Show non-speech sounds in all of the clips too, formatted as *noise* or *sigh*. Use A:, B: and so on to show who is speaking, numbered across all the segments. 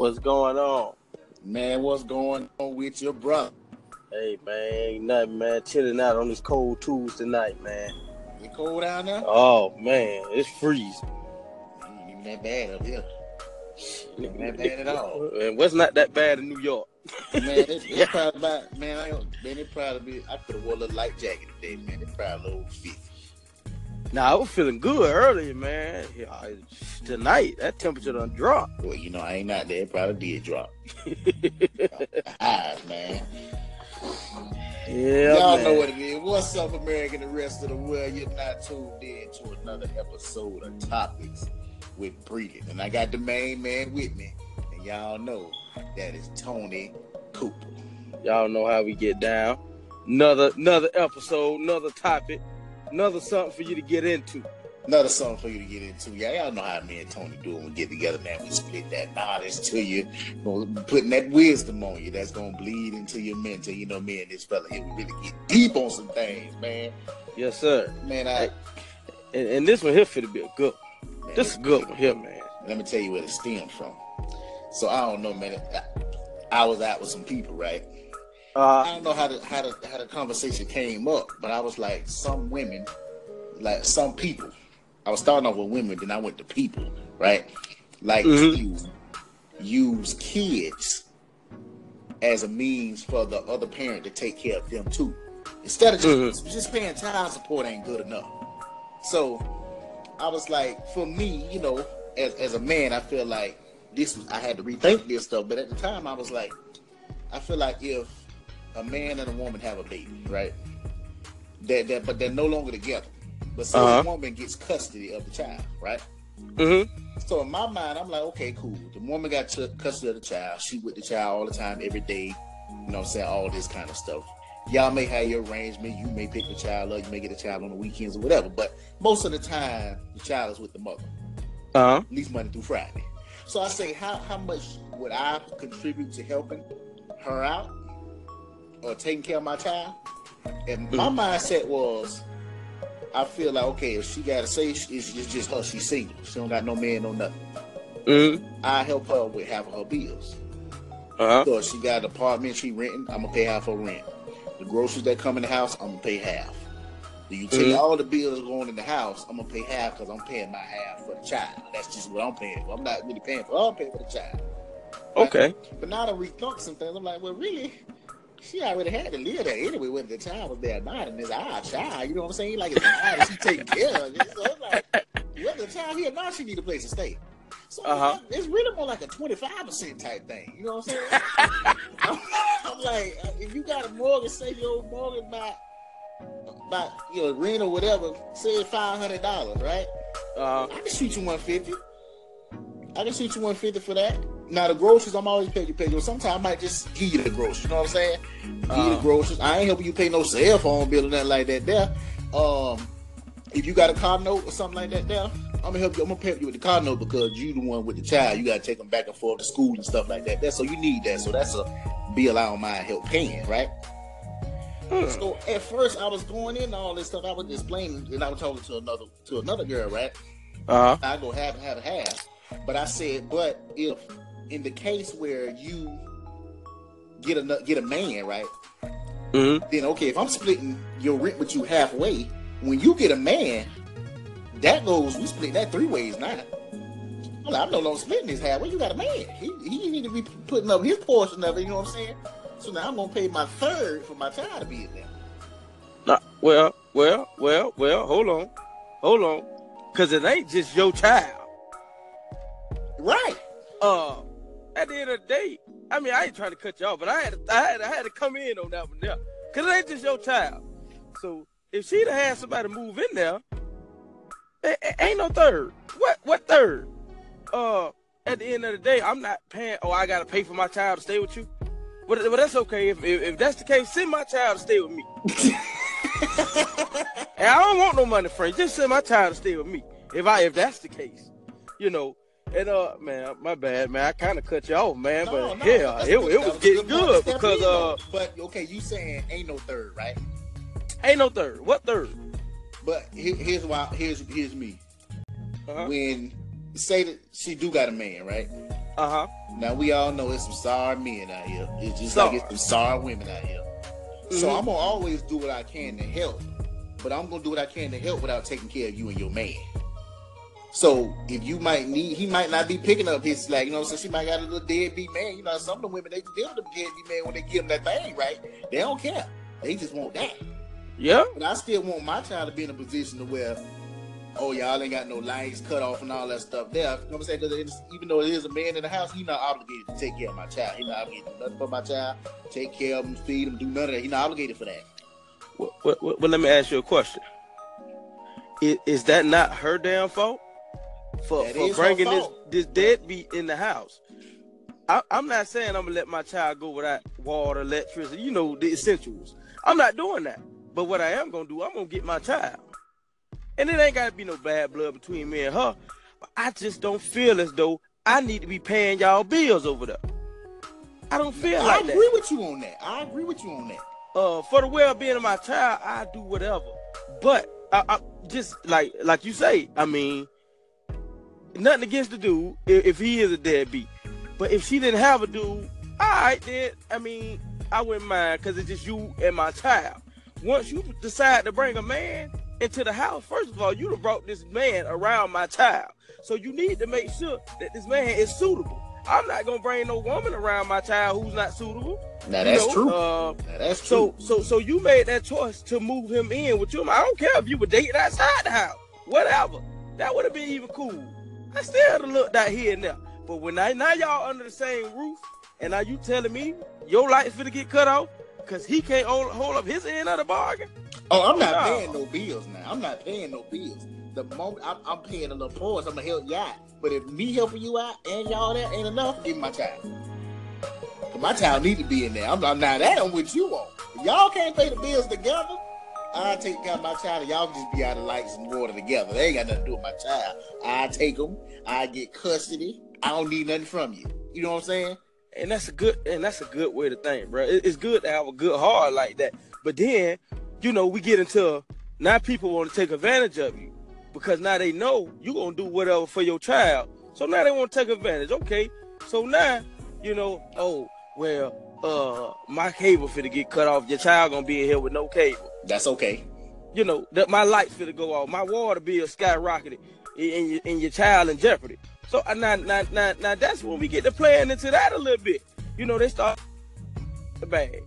A: What's going on?
B: Man, what's going on with your brother?
A: Hey man, ain't nothing, man. Chilling out on this cold Tuesday night, man.
B: It cold out there?
A: Oh man, it's freezing.
B: Ain't even that bad up here. Ain't that bad at *laughs* all.
A: And what's not that bad in New York?
B: Man, it's, it's *laughs* probably about man. I don't- man, it probably be. I could have wore a little light jacket today, man. It probably low fifty.
A: Nah, I was feeling good earlier, man. I- tonight that temperature done dropped.
B: Well, you know, I ain't out there. It probably did drop. *laughs* Highs, man.
A: Yeah,
B: Y'all
A: man.
B: know what it is. What's up, America? and The rest of the world. You're not tuned in to another episode of Topics with Breeding, and I got the main man with me, and y'all know that is Tony Cooper.
A: Y'all know how we get down. Another another episode, another topic, another something for you to get into.
B: Another song for you to get into. Yeah, y'all know how me and Tony do when we get together, man. We split that knowledge to you, putting that wisdom on you. That's gonna bleed into your mental. You know, me and this fella here, we really get deep on some things, man.
A: Yes, sir.
B: Man, I
A: And, and this one here finna be a good. one.
B: man,
A: This is a good one here, man.
B: Let me tell you where it stemmed from. So I don't know, man. I, I was out with some people, right? I
A: Uh,
B: don't know how the how the how the conversation came up, but I was like, some women, like some people. I was starting off with women, then I went to people, right? Like
A: Mhm.
B: to use kids as a means for the other parent to take care of them too. Instead of just, just paying child support ain't good enough. So I was like, for me, you know, as as a man, I feel like this was I had to rethink this stuff. But at the time, I was like, I feel like if a man and a woman have a baby, right? That that but they're no longer together. But so
A: Uh-huh.
B: the woman gets custody of the child, right?
A: hmm
B: So in my mind, I'm like, okay, cool. The woman got custody of the child. She with the child all the time, every day. You know what I'm saying? All this kind of stuff. Y'all may have your arrangement. You may pick the child up. You may get the child on the weekends or whatever. But most of the time, the child is with the mother,
A: Uh,
B: at least Monday through Friday. So I say, how, how much would I contribute to helping her out or taking care of my child? And my mindset was, I feel like, okay, if she got to say it's, it's just her, she's single. She don't got no man, no nothing.
A: mm,
B: I help her with half of her bills.
A: Uh-huh.
B: So she got an apartment she renting, I'm gonna pay half her rent. The groceries that come in the house, I'm gonna pay half. The utility,
A: Mhm.
B: all the bills going in the house, I'm gonna pay half because I'm paying my half for the child. That's just what I'm paying for. I'm not really paying for. I'm paying for the child.
A: okay.
B: But now that we thought some things, I'm like, well, really, she already had to live there anyway, whether the child was there or not, and it's our child. You know what I'm saying? Like it's our, she taking care of it. So I'm like, whether the child here or not, she need a place to stay. So
A: Uh-huh.
B: it's really more like a 25% type thing. You know what I'm saying? I'm, *laughs* I'm like, uh, if you got a mortgage, say your mortgage by, by you know, rent or whatever, say $500, right?
A: Uh,
B: I can shoot you 150. I can shoot you 150 for that. Now the groceries, I'm always paying you pay. you. Sometimes I might just give you the groceries. You know what I'm saying? Give you the groceries. I ain't helping you pay no cell phone bill or nothing like that. There. Um, if you got a car note or something like that, there, I'm gonna help you. I'm gonna pay you with the car note because you the one with the child. You gotta take them back and forth to school and stuff like that. There, so you need that. So that's a bill I don't mind help paying, right?
A: hmm,
B: So at first I was going in all this stuff. I was explaining, and I was talking to another to another girl, right?
A: uh,
B: I go half half and half. But I said, but if in the case where you get a get a man, right?
A: mm,
B: Then okay, if I'm splitting your rent with you halfway, when you get a man, that goes we split that three ways now. I'm, like, I'm no longer splitting this halfway. You got a man. He he need to be putting up his portion of it. You know what I'm saying? So now I'm gonna pay my third for my child to be in there.
A: nah, well, well, well, well. Hold on, hold on, because it ain't just your child.
B: Right.
A: Uh, at the end of the day, I mean, I ain't trying to cut you off, but I had, to, I had, I had to come in on that one there, cause it ain't just your child. So if she'd have had somebody move in there, it, it ain't no third. What, what third? Uh, at the end of the day, I'm not paying. Oh, I gotta pay for my child to stay with you. But, but that's okay. If, if if that's the case, send my child to stay with me. *laughs* and I don't want no money, friend. Just send my child to stay with me. If I if that's the case, you know. And uh, man, my bad, man. I kind of cut you off, man.
B: No,
A: but
B: no,
A: yeah, it, it was getting
B: to
A: good because uh.
B: But okay, you saying ain't no third, right?
A: ain't no third. What third?
B: But here's why. Here's here's me.
A: Uh-huh.
B: When say that she do got a man, right?
A: Uh huh.
B: Now we all know it's some sorry men out here. It's just
A: Sorry.
B: like it's some sorry women out here. So
A: Mhm.
B: I'm gonna always do what I can to help, but I'm gonna do what I can to help without taking care of you and your man. So if you might need, he might not be picking up his slack. You know, so she might got a little deadbeat man. You know, some of the women they deal with the deadbeat man when they give them that thing right. They don't care. They just want that.
A: Yeah.
B: But I still want my child to be in a position to where, oh y'all ain't got no lights cut off and all that stuff there. You know what I'm saying? Because even though it is a man in the house, he's not obligated to take care of my child. He's not obligated to do nothing for my child, take care of him, feed him, do none of that. He's not obligated for that.
A: Well, well, well, well, let me ask you a question. Is, is that not her damn fault for,
B: That
A: for bringing this this deadbeat in the house? I, I'm not saying I'm gonna let my child go without water, electricity, you know, the essentials. I'm not doing that. But what I am gonna do, I'm gonna get my child. And it ain't gotta be no bad blood between me and her. But I just don't feel as though I need to be paying y'all bills over there. I don't feel
B: I
A: like
B: agree with you on that. I agree with you on that.
A: Uh, for the well-being of my child, I do whatever. But I, I just like like you say, I mean, nothing against the dude if, if he is a deadbeat. But if she didn't have a dude, all right, then I mean, I wouldn't mind because it's just you and my child. Once you decide to bring a man into the house, first of all, you have brought this man around my child. So you need to make sure that this man is suitable. I'm not gonna bring no woman around my child who's not suitable.
B: Now
A: You
B: that's
A: know,
B: true.
A: Uh,
B: now that's
A: so
B: true.
A: so so you made that choice to move him in with you. I don't care if you were dating outside the house, whatever. That would have been even cool. I still had to look that here and there. But when I now y'all under the same roof, and now you telling me your lights finna get cut off because he can't hold, hold up his end of the bargain.
B: Oh, I'm not
A: No.
B: paying no bills now. I'm not paying no bills. The moment I'm, I'm paying a little pause, I'm gonna help you out. But if me helping you out and y'all there ain't enough, give me my child. my child need to be in there. I'm not now that I'm with you all. Y'all can't pay the bills together, I take care of my child y'all just be out of lights and water together. They ain't got nothing to do with my child. I take them, I get custody. I don't need nothing from you. You know what I'm saying?
A: And that's a good and that's a good way to think, bro. It's good to have a good heart like that. But then, you know, we get into now people want to take advantage of you because now they know you gonna do whatever for your child. So now they want to take advantage. Okay, so now you know, oh well, uh, my cable finna get cut off. Your child gonna be in here with no cable.
B: That's okay.
A: You know that my lights finna go off. My water bill skyrocketed, and, your, and your child in jeopardy. So uh, now, now, now, now that's when we get to playing into that a little bit. You know, they start the bag.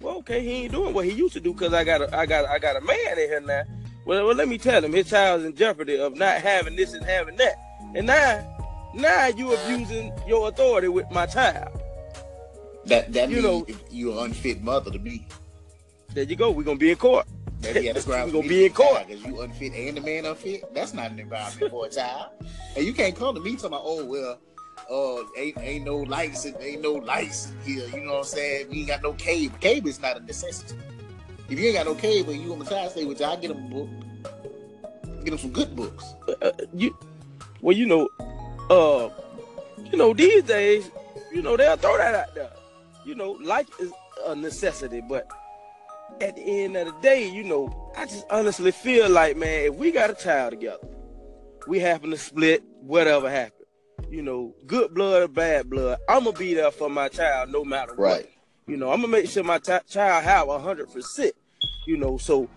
A: Well, okay, he ain't doing what he used to do because I got a, I got, I got a man in here now. Well, well, let me tell him his child's in jeopardy of not having this and having that. And now, now you abusing your authority with my child.
B: That that
A: You
B: means
A: know-
B: you're an unfit mother to be.
A: There you go. We're gonna be in court.
B: That, yeah, that's *laughs* grounds
A: We
B: for
A: gonna be in court.
B: Because you unfit and the man unfit. That's not an environment for a child. And you can't come to me talking about, oh well, uh, ain't ain't no lights ain't no lights here. You know what I'm saying? We ain't got no cable. Cable is not a necessity. If you ain't got no cable, and you want my child to stay with you. I get them a book. Get them some good books.
A: uh, you well you know uh you know these days you know they'll throw that out there you know life is a necessity but at the end of the day you know i just honestly feel like man if we got a child together we happen to split whatever happened you know good blood or bad blood i'm gonna be there for my child no matter what. You know i'm gonna make sure my t- child have a hundred percent you know so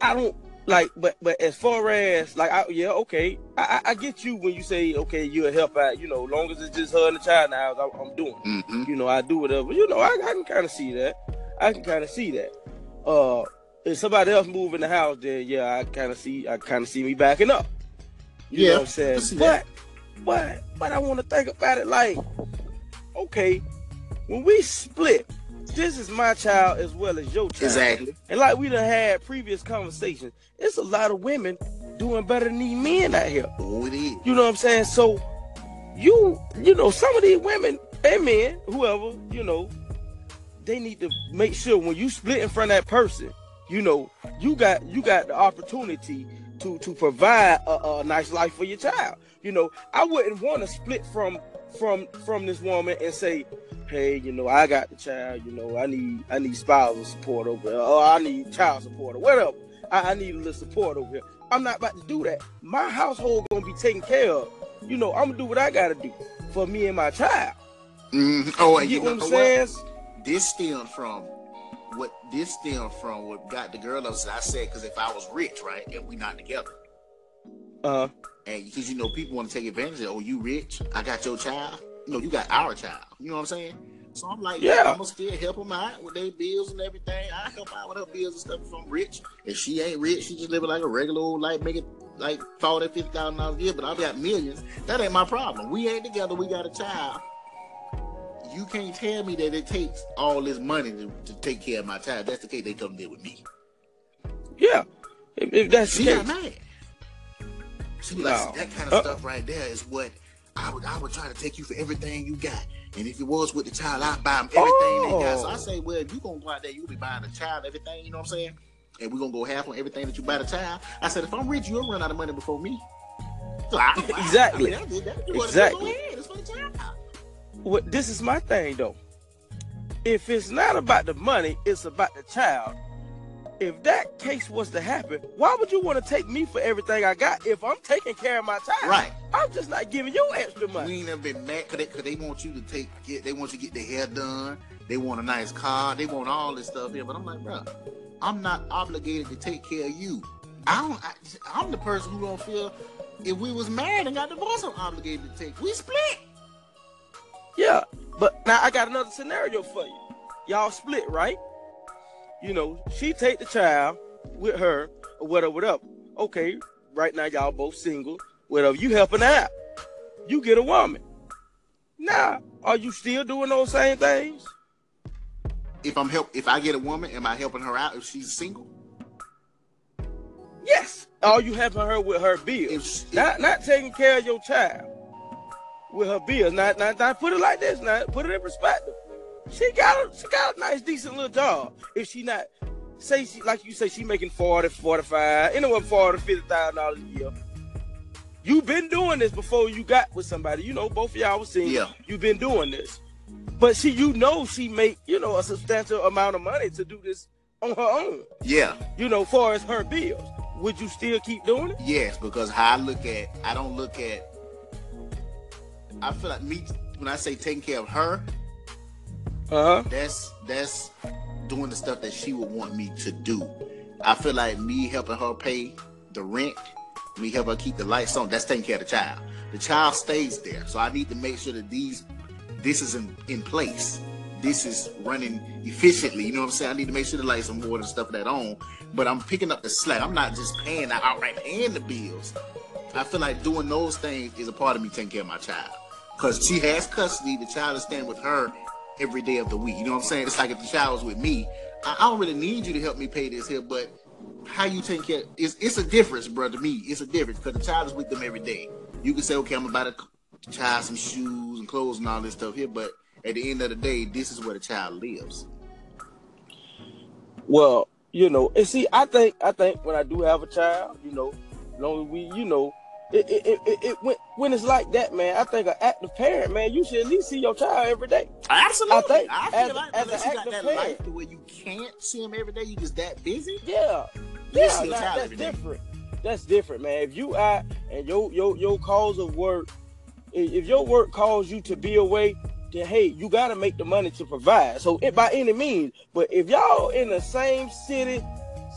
A: i don't like but but as far as like I, yeah okay I, I I get you when you say okay you'll help out you know long as it's just her and the child in the house I, i'm doing.
B: Mm-hmm.
A: you know i do whatever you know i, I can kind of see that i can kind of see that uh if somebody else move in the house then yeah i kind of see i kind of see me backing up you
B: Yeah,
A: know what i'm saying but
B: that.
A: but but i want to think about it like okay when we split this is my child as well as your child
B: Exactly.
A: and like we done had previous conversations, it's a lot of women doing better than these men out here.
B: Oh, it is.
A: You know what I'm saying? So you you know, some of these women and men, whoever, you know, they need to make sure when you split in front of that person, you know, you got you got the opportunity to to provide a, a nice life for your child. You know, I wouldn't want to split from from from this woman and say, hey, you know, I got the child, you know, I need I need spousal support over here, or I need child support or whatever. I, I need a little support over here. I'm not about to do that. My household gonna be taken care of. You know, I'm gonna do what I gotta do. for me and my child.
B: Mhm. Oh, and
A: you
B: you
A: know
B: know
A: what I'm saying?
B: This stemmed from what this stemmed from what got the girl upset. I said because if I was rich, right, and we not together,
A: Uh,
B: and because you know people want to take advantage of, oh, you rich, I got your child. You know, you got our child. You know what I'm saying? So I'm like, yeah. I'm gonna still help them out with their bills and everything. I help out with her bills and stuff if I'm rich. If she ain't rich, she just living like a regular old life, making like forty, fifty thousand dollars a year. But I got millions. That ain't my problem. We ain't together. We got a child. You can't tell me that it takes all this money to, to take care of my child. That's the case. They come live with me.
A: yeah. If, if that's the
B: She
A: case,
B: got mad. She was like,
A: No.
B: that kind of
A: Uh-
B: stuff right there is what I would I would try to take you for everything you got. And if it was with the child, I'd buy them everything they got. So I
A: Oh.
B: say, well, if you gonna go out there, you'll be buying the child everything, you know what I'm saying? And we're gonna go half on everything that you buy the child. I said, if I'm rich, you'll run out of money before me. So I,
A: Exactly.
B: I mean, that- that- you wanna
A: Exactly.
B: Go ahead, it's for the child.
A: what this is my thing though. If it's not about the money, it's about the child. If that case was to happen, why would you want to take me for everything I got if I'm taking care of my child?
B: Right.
A: I'm just not giving you extra money.
B: We ain't never been mad because they, they want you to take get they want you to get their hair done. They want a nice car. They want all this stuff here. But I'm like, bro, I'm not obligated to take care of you. I don't. I, I'm the person who don't feel if we was married and got divorced, I'm obligated to take. We split.
A: Yeah, but now I got another scenario for you. Y'all split, right? You know, she take the child with her or whatever, whatever. Okay, right now y'all both single, whatever. You helping out. You get a woman. Now, are you still doing those same things?
B: If I'm help, if I get a woman, am I helping her out if she's single?
A: Yes. Are you helping her with her bills?
B: if
A: Not not taking care of your child with her bills. Not not not put it like this. Not put it in perspective. She got a, she got a nice decent little job. If she not say she like you say she making 40, 45, anywhere 40, 50 thousand dollars a year. You've been doing this before you got with somebody. You know, both of y'all was single.
B: Yeah.
A: You've been doing this. But she you know she make, you know, a substantial amount of money to do this on her own.
B: yeah,
A: You know, far as her bills. Would you still keep doing it?
B: yes, because how I look at, I don't look at. I feel like me when I say taking care of her,
A: Uh-huh.
B: that's that's doing the stuff that she would want me to do. I feel like me helping her pay the rent, me help her keep the lights on, that's taking care of the child. The child stays there. So I need to make sure that these this is in, in place. This is running efficiently. You know what I'm saying? I need to make sure the lights and water and stuff that on. But I'm picking up the slack. I'm not just paying the outright paying the bills. I feel like doing those things is a part of me taking care of my child. Because she has custody, the child is staying with her every day of the week. You know what I'm saying? It's like if the child was with me, I, I don't really need you to help me pay this here, but how you take care it's it's a difference, bro, to me. It's a difference because the child is with them every day. You can say, okay, I'm about to child some shoes and clothes and all this stuff here, but at the end of the day, this is where the child lives.
A: Well, you know, and see, I think, I think when I do have a child, you know, long we, you know, it, it, it, it, when, when it's like that, man, I think an active parent, man, you should at least see your child every day.
B: Absolutely.
A: I think
B: I feel
A: as-
B: like
A: as
B: unless
A: an
B: you got that
A: parent-
B: life to where you can't see him every day, you just that busy.
A: Yeah,
B: You
A: yeah,
B: see your
A: now,
B: child
A: that's
B: every day.
A: different. That's different, man. If you out and your your your cause of work, if your work calls you to be away, then hey, you got to make the money to provide. So it by any means. But if y'all in the same city,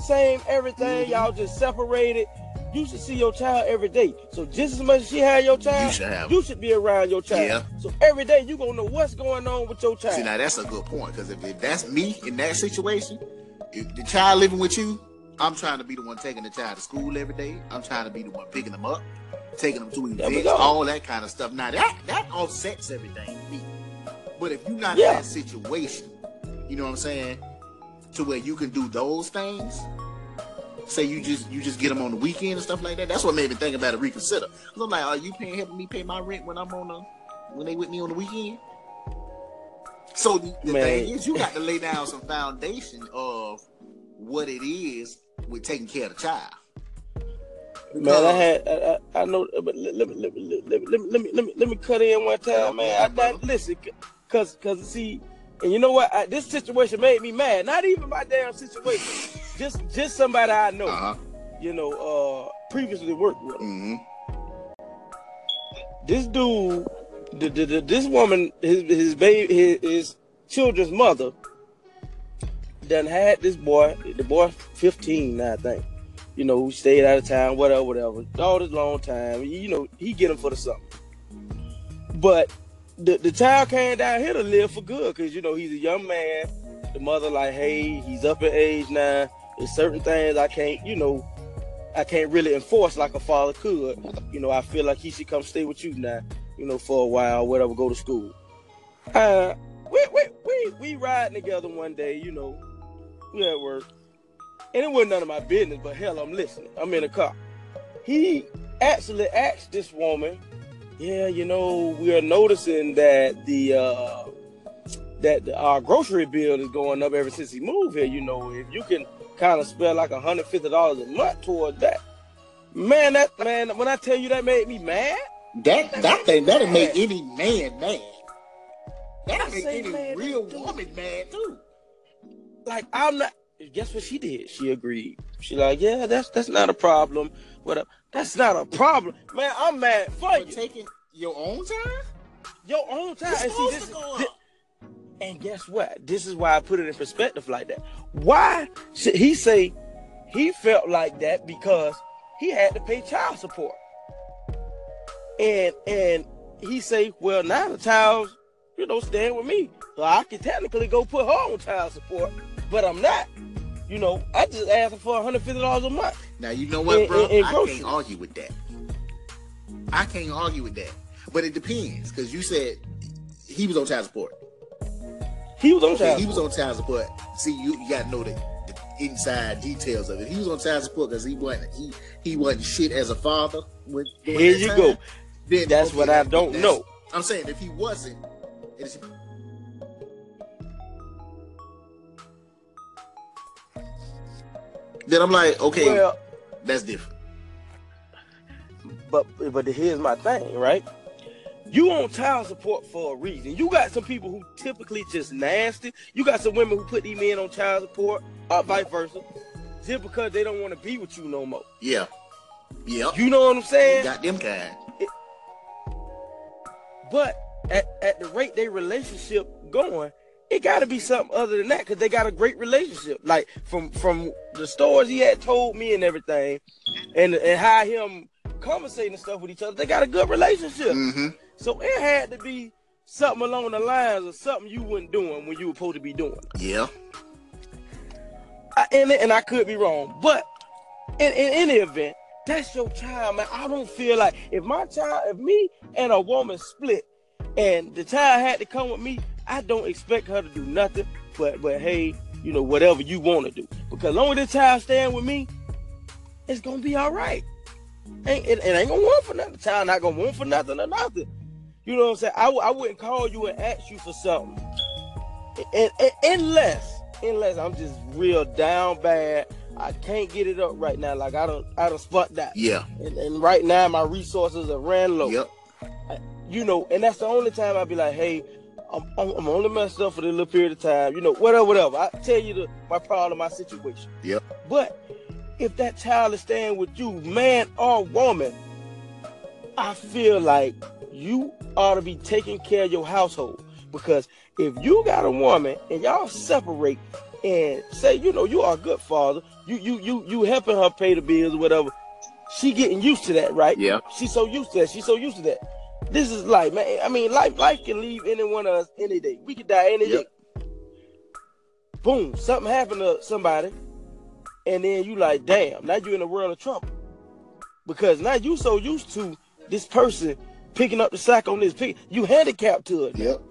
A: same everything,
B: Mhm.
A: y'all just separated. You should see your child every day. So just as much as she had your child,
B: You should have.
A: you should be around your child.
B: Yeah.
A: So every day you gonna know what's going on with your child.
B: See, now that's a good point because if, if that's me in that situation, if the child living with you, I'm trying to be the one taking the child to school every day. I'm trying to be the one picking them up, taking them to events, all that kind of stuff. Now that that offsets everything me. But if you're not
A: Yeah.
B: in that situation, you know what I'm saying, to where you can do those things. Say you just you just get them on the weekend and stuff like that. That's what made me think about it. Reconsider. 'Cause I'm like, are you paying helping me pay my rent when I'm on the when they with me on the weekend? So the, the thing is, you got to lay down some foundation of what it is with taking care of the child.
A: Man, I had I, I, I know, but let, let, me- let, me- let, me- let, me let me let me let me cut in one time, man. I. I, listen, cause cause see, and you know what? I, this situation made me mad. Not even my damn situation. just just somebody I know.
B: Uh huh.
A: You know, uh, previously worked with.
B: hmm
A: This dude the, the, the, this woman, his his baby, his, his children's mother, done had this boy. The boy, fifteen now, I think. You know, who stayed out of town, whatever, whatever. All this long time. You know, he get him for the something. But the, the child came down here to live for good because you know he's a young man. The mother like, hey, he's up in age now. There's certain things I can't, you know, I can't really enforce like a father could. You know, I feel like he should come stay with you now, you know, for a while, whatever, go to school. Uh, we we we we riding together one day, you know, we at work, and it wasn't none of my business. But hell, I'm listening. I'm in the car. He actually asked this woman, "Yeah, you know, we are noticing that the uh, that our grocery bill is going up ever since he moved here. You know, if you can kind of spend like hundred fifty dollars a month toward that, man, that man, when I tell you that made me mad.
B: That that thing that'll make any man mad. That'll make any
A: man,
B: real
A: dude.
B: woman mad too.
A: like I'm not. Guess what she did? She agreed. She like, yeah, that's that's not a problem. What? That's not a problem, man. I'm mad for you.
B: taking your own time,
A: Your own time. And see, this
B: to
A: is,
B: go
A: thi-
B: up.
A: and guess what? This is why I put it in perspective like that. Why should he say he felt like that because he had to pay child support, and and he say, well, now the child's you know staying with me, so I can technically go put her on child support, but I'm not. You know, I just asked for 150 dollars a month.
B: Now you know what, bro?
A: and- and
B: I can't argue with that. I can't argue with that. But it depends, because you said he was on child support.
A: He was on child
B: he was on child support. See, you, you gotta know the, the inside details of it. He was on child support because he wasn't he he wasn't shit as a father. When,
A: Here you
B: time.
A: go.
B: Then,
A: That's
B: okay,
A: what I don't know.
B: I'm saying if he wasn't, then I'm like, okay,
A: Well,
B: that's different.
A: but but here's my thing, right? You on child support for a reason. You got some people who typically just nasty. You got some women who put these men on child support, or vice versa, just because they don't want to be with you no more.
B: Yeah, yeah.
A: You know what I'm saying?
B: Got them kind.
A: But at, at the rate their relationship going, it got to be something other than that because they got a great relationship. Like from from the stories he had told me and everything, and and how him conversating and stuff with each other, they got a good relationship.
B: Mm-hmm.
A: So it had to be something along the lines of something you weren't doing when you were supposed to be doing.
B: Yeah.
A: I, and, and I could be wrong, but in, in any event, that's your child, man. I don't feel like if my child, if me and a woman split, and the child had to come with me, I don't expect her to do nothing. But but hey, you know whatever you want to do, because long as this child staying with me, it's gonna be all right. Ain't it, it ain't gonna want for nothing. The child not gonna want for nothing or nothing. You know what I'm saying? I, I wouldn't call you and ask you for something, and, and, unless unless I'm just real down bad. I can't get it up right now. Like I don't I don't spot that.
B: Yeah.
A: And, and right now my resources are ran low.
B: Yep.
A: You know, and that's the only time I'd be like, hey, I'm, I'm, I'm only messed up for a little period of time. You know, whatever, whatever. I tell you the, my problem, my situation.
B: Yep.
A: But if that child is staying with you, man or woman, I feel like you ought to be taking care of your household. Because if you got a woman and y'all separate and say, you know, you are a good father, you you you you helping her pay the bills or whatever, she getting used to that, right?
B: Yeah.
A: She's so used to that. She's so used to that. This is life, man. I mean, life life can leave any one of us any day. We could die any
B: Yep.
A: day. Boom, something happened to somebody, and then you like, damn, now you in a world of trouble. Because now you so used to this person picking up the sack on this pick, you handicapped to it.
B: Yep.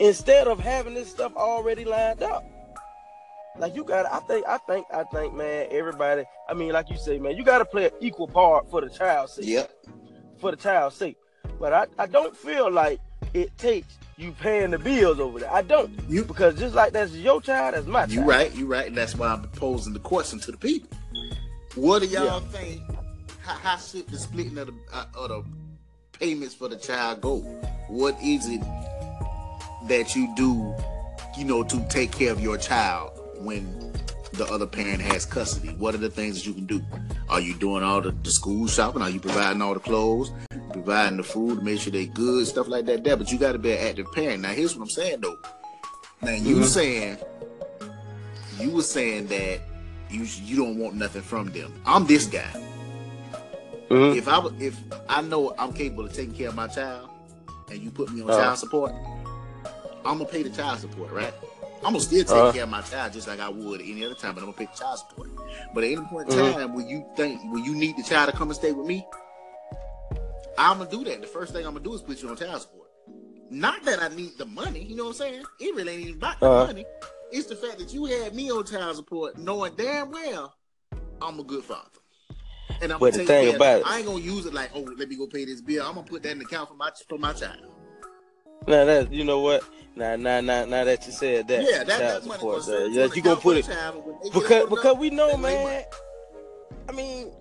A: Instead of having this stuff already lined up. Like you got I think I think I think man, everybody, I mean, like you say, man, you gotta play an equal part for the child's sake.
B: Yep.
A: For the child's sake. But I, I don't feel like it takes you paying the bills over there. I don't.
B: You
A: Because just like that's your child, that's my child.
B: You right, you right. And that's why I'm posing the question to the people. What do y'all
A: Yeah.
B: think? How, how should the splitting of the, uh, of the payments for the child go? What is it that you do, you know, to take care of your child when the other parent has custody? What are the things that you can do? Are you doing all the, the school shopping? Are you providing all the clothes? providing the food, make sure they good, stuff like that. There, but you got to be an active parent. Now, here's what I'm saying though. Now you
A: Mhm.
B: saying you were saying that you you don't want nothing from them. I'm this guy.
A: Mhm.
B: If I if I know I'm capable of taking care of my child, and you put me on
A: Uh.
B: child support, I'm gonna pay the child support, right? I'm gonna still take
A: Uh.
B: care of my child just like I would any other time, but I'm gonna pick child support. But at any point in
A: Mhm.
B: time when you think when you need the child to come and stay with me, I'm gonna do that. The first thing I'm gonna do is put you on child support. Not that I need the money, you know what I'm saying? It really ain't even about the
A: Uh-huh.
B: money. It's the fact that you had me on child support, knowing damn well I'm a good father. And I'm
A: But
B: gonna
A: the
B: take
A: thing about
B: it.
A: it-
B: I ain't gonna use it like, oh, let me go pay this bill. I'm gonna put that in the account for my for my child.
A: Now that you know what? Now, now, now, now that you said that,
B: yeah, that,
A: child
B: that money
A: support, uh, yeah, you gonna put it
B: the child, but when they get
A: because because we know, man. I mean,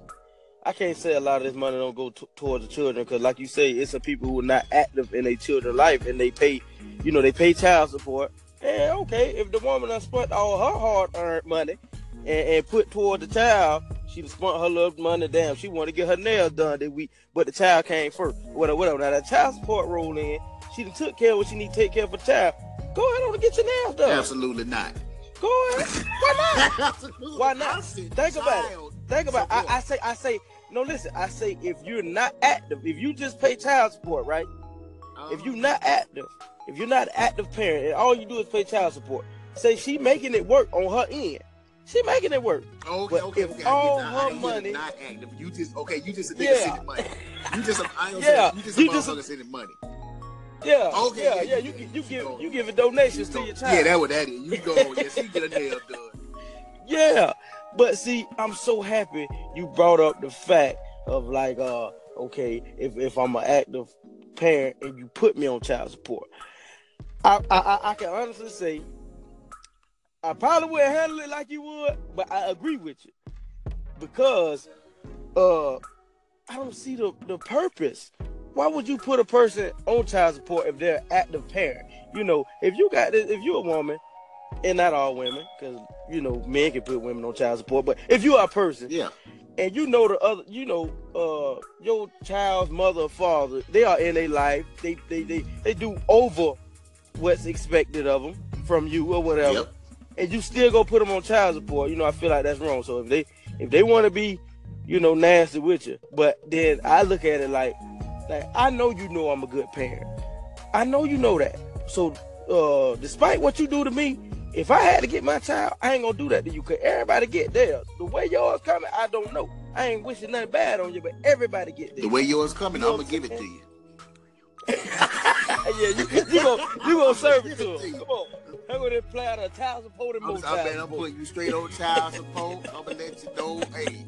A: I can't say a lot of this money don't go t- towards the children because, like you say, it's some people who are not active in their children's life and they pay, you know, they pay child support. And okay, if the woman done spent all her hard-earned money and, and put toward the child, she spent her little money. Damn, she want to get her nails done that week, but the child came first. Whatever, whatever. Now that child support roll in, she done took care of what she need to take care of for the child. Go ahead on and get your nails done.
B: Absolutely not.
A: Go ahead. Why not? *laughs*
B: Absolutely.
A: Why not? Think about it. Think about. I,
B: support.
A: I say. I say. No, listen. I say if you're not active, if you just pay child support, right? If you're uh-huh. not active, if you're not an active parent, and all you do is pay child support, say she making it work on her end. She making it work.
B: Okay,
A: But
B: okay,
A: if
B: okay.
A: All her
B: I it.
A: money-
B: not active. You just okay. You just a nigga
A: Yeah.
B: sending money. You just a, I don't
A: Yeah,
B: say, you just
A: you
B: a
A: just
B: sending money.
A: Yeah.
B: Okay,
A: Yeah.
B: yeah, you-
A: You
B: you-
A: you give
B: you
A: you giving donations to your child.
B: Yeah, that's what that is. You go. *laughs* Yeah, she get a nail done.
A: Yeah, but see, I'm so happy you brought up the fact of like, uh, okay, if if I'm an active parent and you put me on child support, I I, I- I can honestly say I probably wouldn't handle it like you would, but I agree with you because uh I don't see the the purpose. Why would you put a person on child support if they're an active parent? You know, if you got this, if you're a woman, and not all women, because you know men can put women on child support, but if you are a person
B: Yeah.
A: and you know the other, you know, uh, your child's mother or father, they are in their life. They they they they do over what's expected of them from you or whatever,
B: Yep.
A: and you still go put them on child support. You know, I feel like that's wrong. So if they if they want to be, you know, nasty with you, but then I look at it like, like I know you know I'm a good parent. I know you know that. So uh, despite what you do to me, if I had to get my child, I ain't gonna do that to you. Cause everybody get theirs. The way yours coming, I don't know. I ain't wishing nothing bad on you, but everybody get theirs.
B: The way yours coming,
A: You know
B: I'm gonna
A: I'm
B: give it to you. *laughs*
A: yeah, you you gonna you gonna serve it to him. Come on, I'm gonna apply the child support and
B: I'm,
A: more
B: I
A: child
B: bet I'm putting you straight on child support. I'm gonna let you know, hey,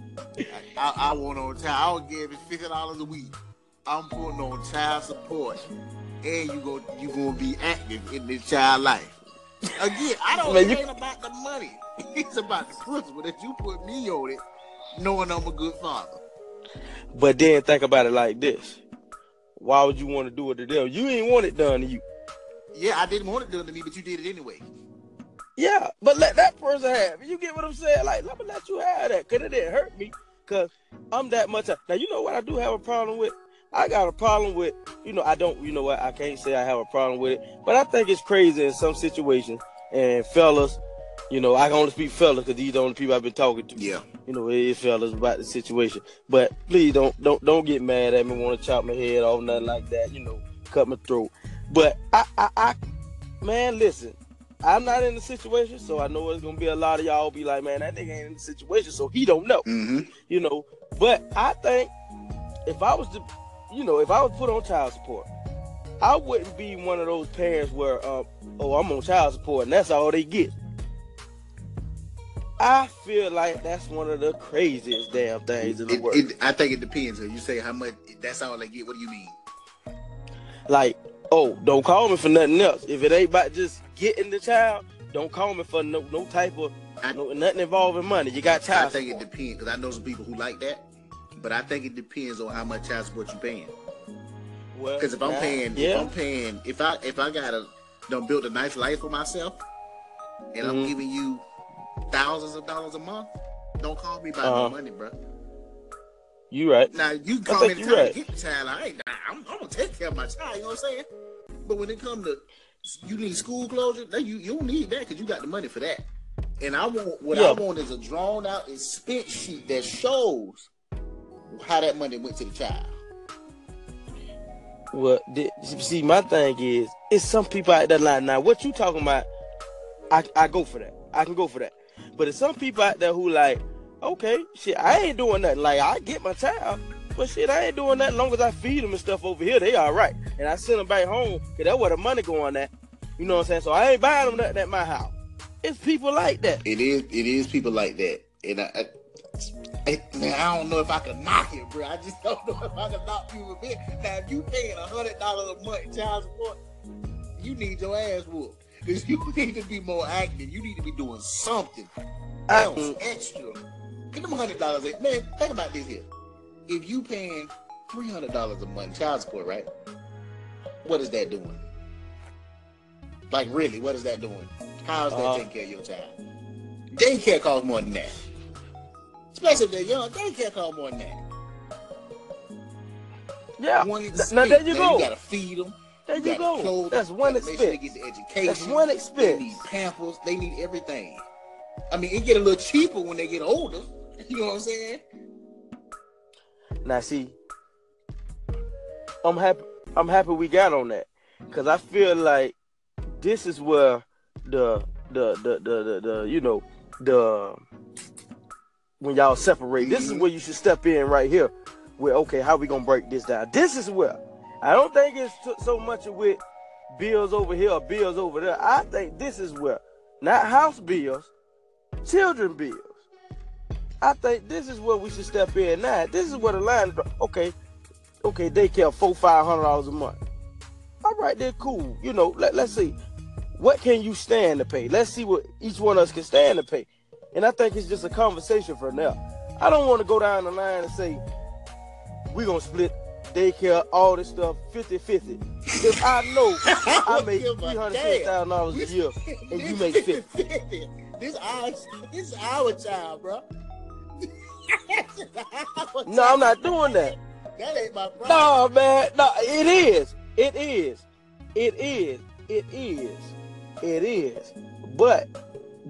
B: I, I, I want on child. I'll give it fifty dollars a week. I'm putting on child support, and you go you gonna be active in this child life. Again, I don't.
A: Man,
B: it
A: you-
B: about the money. *laughs* It's about the principle that you put me on it, knowing I'm a good father.
A: But then think about it like this: Why would you want to do it to them? You ain't want it done to you.
B: Yeah, I didn't want it done to me, but you did it anyway.
A: Yeah, but let that person have. You get what I'm saying? Like, let me let you have that, cause it didn't hurt me, cause I'm that much. Now you know what I do have a problem with. I got a problem with, you know, I don't, you know what, I can't say I have a problem with it, but I think it's crazy in some situations. And fellas, you know, I can only speak fellas because these are the only people I've been talking to.
B: Yeah.
A: You know, it is fellas about the situation. But please don't don't don't get mad at me, want to chop my head off, nothing like that. You know, cut my throat. But I, I, I man, listen, I'm not in the situation, so I know it's gonna be a lot of y'all be like, man, that nigga ain't in the situation, so he don't know.
B: Mm-hmm.
A: You know, but I think if I was to, you know, if I was put on child support, I wouldn't be one of those parents where, um, oh, I'm on child support and that's all they get. I feel like that's one of the craziest damn things in the
B: It,
A: world.
B: it, I think it depends. You say how much. That's all they get. What do you mean?
A: like, oh, don't call me for nothing else. If it ain't about just getting the child, don't call me for no no type of
B: I-
A: no, nothing involving money. You got child
B: I think it
A: support.
B: depends because I know some people who like that, but I think it depends on how much child support you're paying.
A: Well,
B: Because if I'm paying, if I'm paying, if I if I gotta done build a nice life for myself, and I'm
A: Mhm.
B: giving you thousands of dollars a month, don't call me about
A: Uh-huh.
B: no money, bro.
A: You right.
B: Now you call me the time right. to get the child. I ain't. I'm, I'm, gonna take care of my child. You know what I'm saying? But when it comes to you need school closure, then you you don't need that because you got the money for that. And I want what yeah. I want is a drawn out expense sheet that shows how that money went to the child.
A: Well, see, my thing is, it's some people out there like now. What you talking about? I I go for that. I can go for that. But it's some people out there who like, okay, shit, I ain't doing nothing. Like I get my child, but shit, I ain't doing that. Long as I feed them and stuff over here, they all right. And I send them back home, cause that's where the money going at. You know what I'm saying? So I ain't buying them nothing at my house. It's people like that.
B: It is. It is people like that, and I, I man, I don't know if I can knock it, bro. I just *laughs* don't know if I can knock you a bit. Now, if you paying a hundred dollars a month child support, you need your ass whooped. Because you *laughs* need to be more active. You need to be doing something else extra. Get them hundred dollars. Man, think about this here. If you paying three hundred dollars a month child support, right? What is that doing? Like really, what is that doing? How's that uh, taking care of your child? Daycare costs more than that. Especially if they're young, daycare costs more than that.
A: Yeah. Now there you go.
B: You gotta feed them.
A: There you, you go. That's one expense. Sure they get the education. That's one expense. They
B: need pampers. They need everything. I mean, it get a little cheaper when they get older. *laughs* You know what I'm saying?
A: Now, see, I'm happy. I'm happy we got on that because I feel like this is where the the the the the, the you know the when y'all separate. Mm-hmm. This is mm-hmm. where you should step in right here. Where okay, how we gonna break this down? This is where I don't think it's t- so much with bills over here or bills over there. I think this is where not house bills, children bills. I think this is where we should step in now. This is where the line. Okay, okay, daycare four five hundred dollars a month. All right, they're cool. You know, let, let's see. What can you stand to pay? Let's see what each one of us can stand to pay. And I think it's just a conversation for now. I don't want to go down the line and say, we're going to split daycare, all this stuff 50 50. If I know *laughs* I make $350,000 a year and you *laughs* make 50. 50.
B: This our, this is our child, bro. *laughs*
A: no, I'm not doing that.
B: That ain't my problem.
A: No, man. No, it is. It is. It is. It is. It is. But,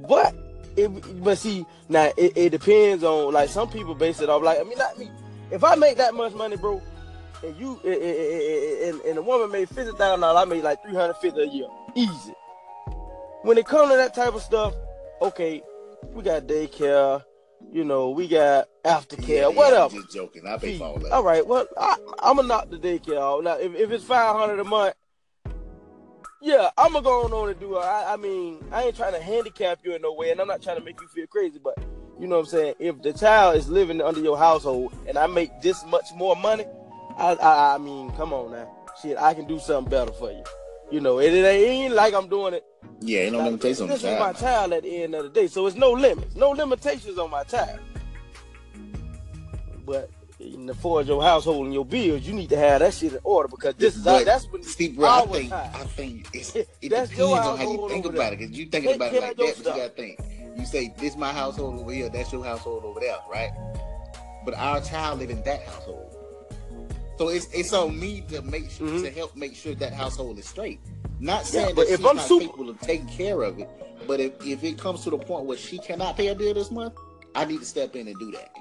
A: but, it, but see, now it, it depends on like some people base it off like I mean not me. If I make that much money, bro, and you and, and a woman made fifty thousand dollars, I made like three hundred fifty a year, easy. When it comes to that type of stuff, okay, we got daycare, you know, we got aftercare, yeah, whatever.
B: I'm just joking. I pay for all that.
A: All right, well, I, am gonna knock the daycare off. Now, if, if it's five hundred a month, yeah, I'm gonna go on and do it. I, I mean, I ain't trying to handicap you in no way, and I'm not trying to make you feel crazy, but you know what I'm saying. If the child is living under your household, and I make this much more money, I, I, I mean, come on now, shit, I can do something better for you. You know, it, it ain't like I'm doing it.
B: Yeah, ain't no like, limitations on the child.
A: This is my child at the end of the day, so it's no limits, no limitations on my child. But in far as your household and your bills, you need to have that shit in order because this is how, that's when
B: Steve, bro, I think time. I think it's, *laughs* it depends on how you think about it. Cause you think about it like that, but you gotta think. You say this my household over here, that's your household over there, right? But our child live in that household. So it's it's on me to make sure mm-hmm. to help make sure that household is straight. Not saying yeah, that if I'm not super- capable of taking care of it, but if, if it comes to the point where she cannot pay a bill this month, I need to step in and do that.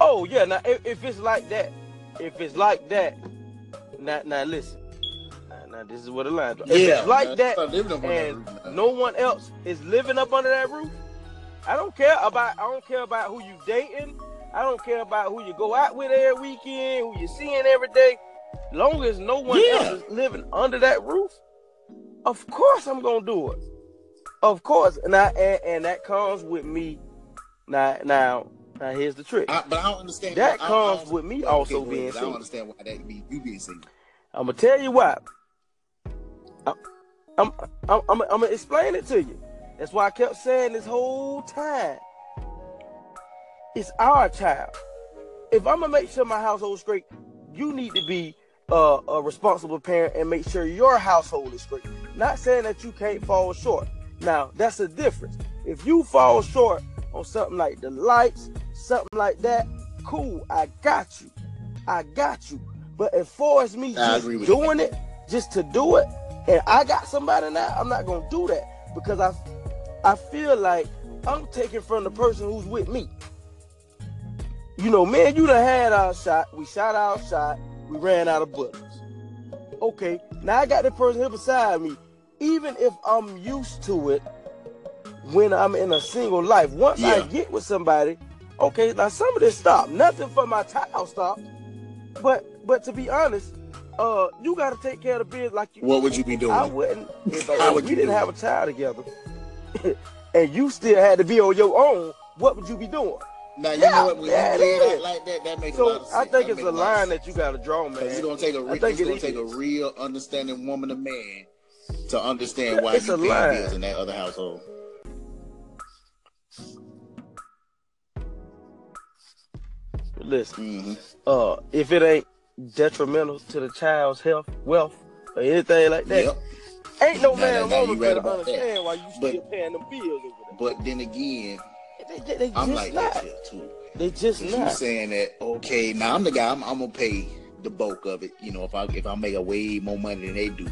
A: Oh yeah, now if, if it's like that, if it's like that, now now listen. Now, now this is what the line. If it's like that, and that no one else is living up under that roof, I don't care about I don't care about who you dating. I don't care about who you go out with every weekend, who you seeing every day. Long as no one yeah. else is living under that roof, of course I'm gonna do it. Of course, and I and, and that comes with me. Now, now, now here's the trick.
B: I, but I don't understand.
A: That comes with me also being
B: single. I don't understand why that be you being single.
A: I'm gonna tell you why. I'm, I'm, I'm, I'm, I'm gonna explain it to you. That's why I kept saying this whole time. It's our child. If I'm gonna make sure my household straight, you need to be uh, a responsible parent and make sure your household is straight. Not saying that you can't fall short. Now that's the difference. If you fall short on something like the lights, something like that, cool. I got you. I got you. But as far as me
B: I
A: just doing it, just to do it, and I got somebody now, I'm not gonna do that because I, I feel like I'm taking from the person who's with me. You know, man, you done had our shot. We shot our shot. We ran out of bullets. Okay, now I got the person here beside me. Even if I'm used to it when I'm in a single life, once I get with somebody, okay, now some of this stop. Nothing for my child stop. But but to be honest, uh, you gotta take care of the business like you.
B: What would you be doing?
A: I wouldn't if, *laughs* if
B: would
A: we
B: you
A: didn't have a child together, *laughs* and you still had to be on your own. What would you be doing?
B: Now you
A: Yeah,
B: know what? When
A: yeah,
B: you lay
A: it
B: it
A: is.
B: out like that, that makes a lot
A: So
B: of sense.
A: I think
B: That
A: it's a line
B: sense.
A: that you gotta draw, man.
B: Because it's gonna take a
A: I
B: re- it's
A: it
B: gonna take a real understanding woman or man to understand why
A: It's
B: you pay
A: lie.
B: bills in that other household.
A: Listen,
B: hmm
A: uh, if it ain't detrimental to the child's health, wealth, or anything like that,
B: Yep.
A: ain't no man
B: now,
A: or
B: now,
A: woman
B: you right
A: better
B: about that.
A: why you
B: But-
A: still paying them bills over
B: But then again.
A: They, they, they
B: I'm like
A: not.
B: that too.
A: They just
B: Cause you
A: not.
B: saying that okay? Now I'm the guy. I'm, I'm gonna pay the bulk of it. You know, if I if I make a way more money than they do.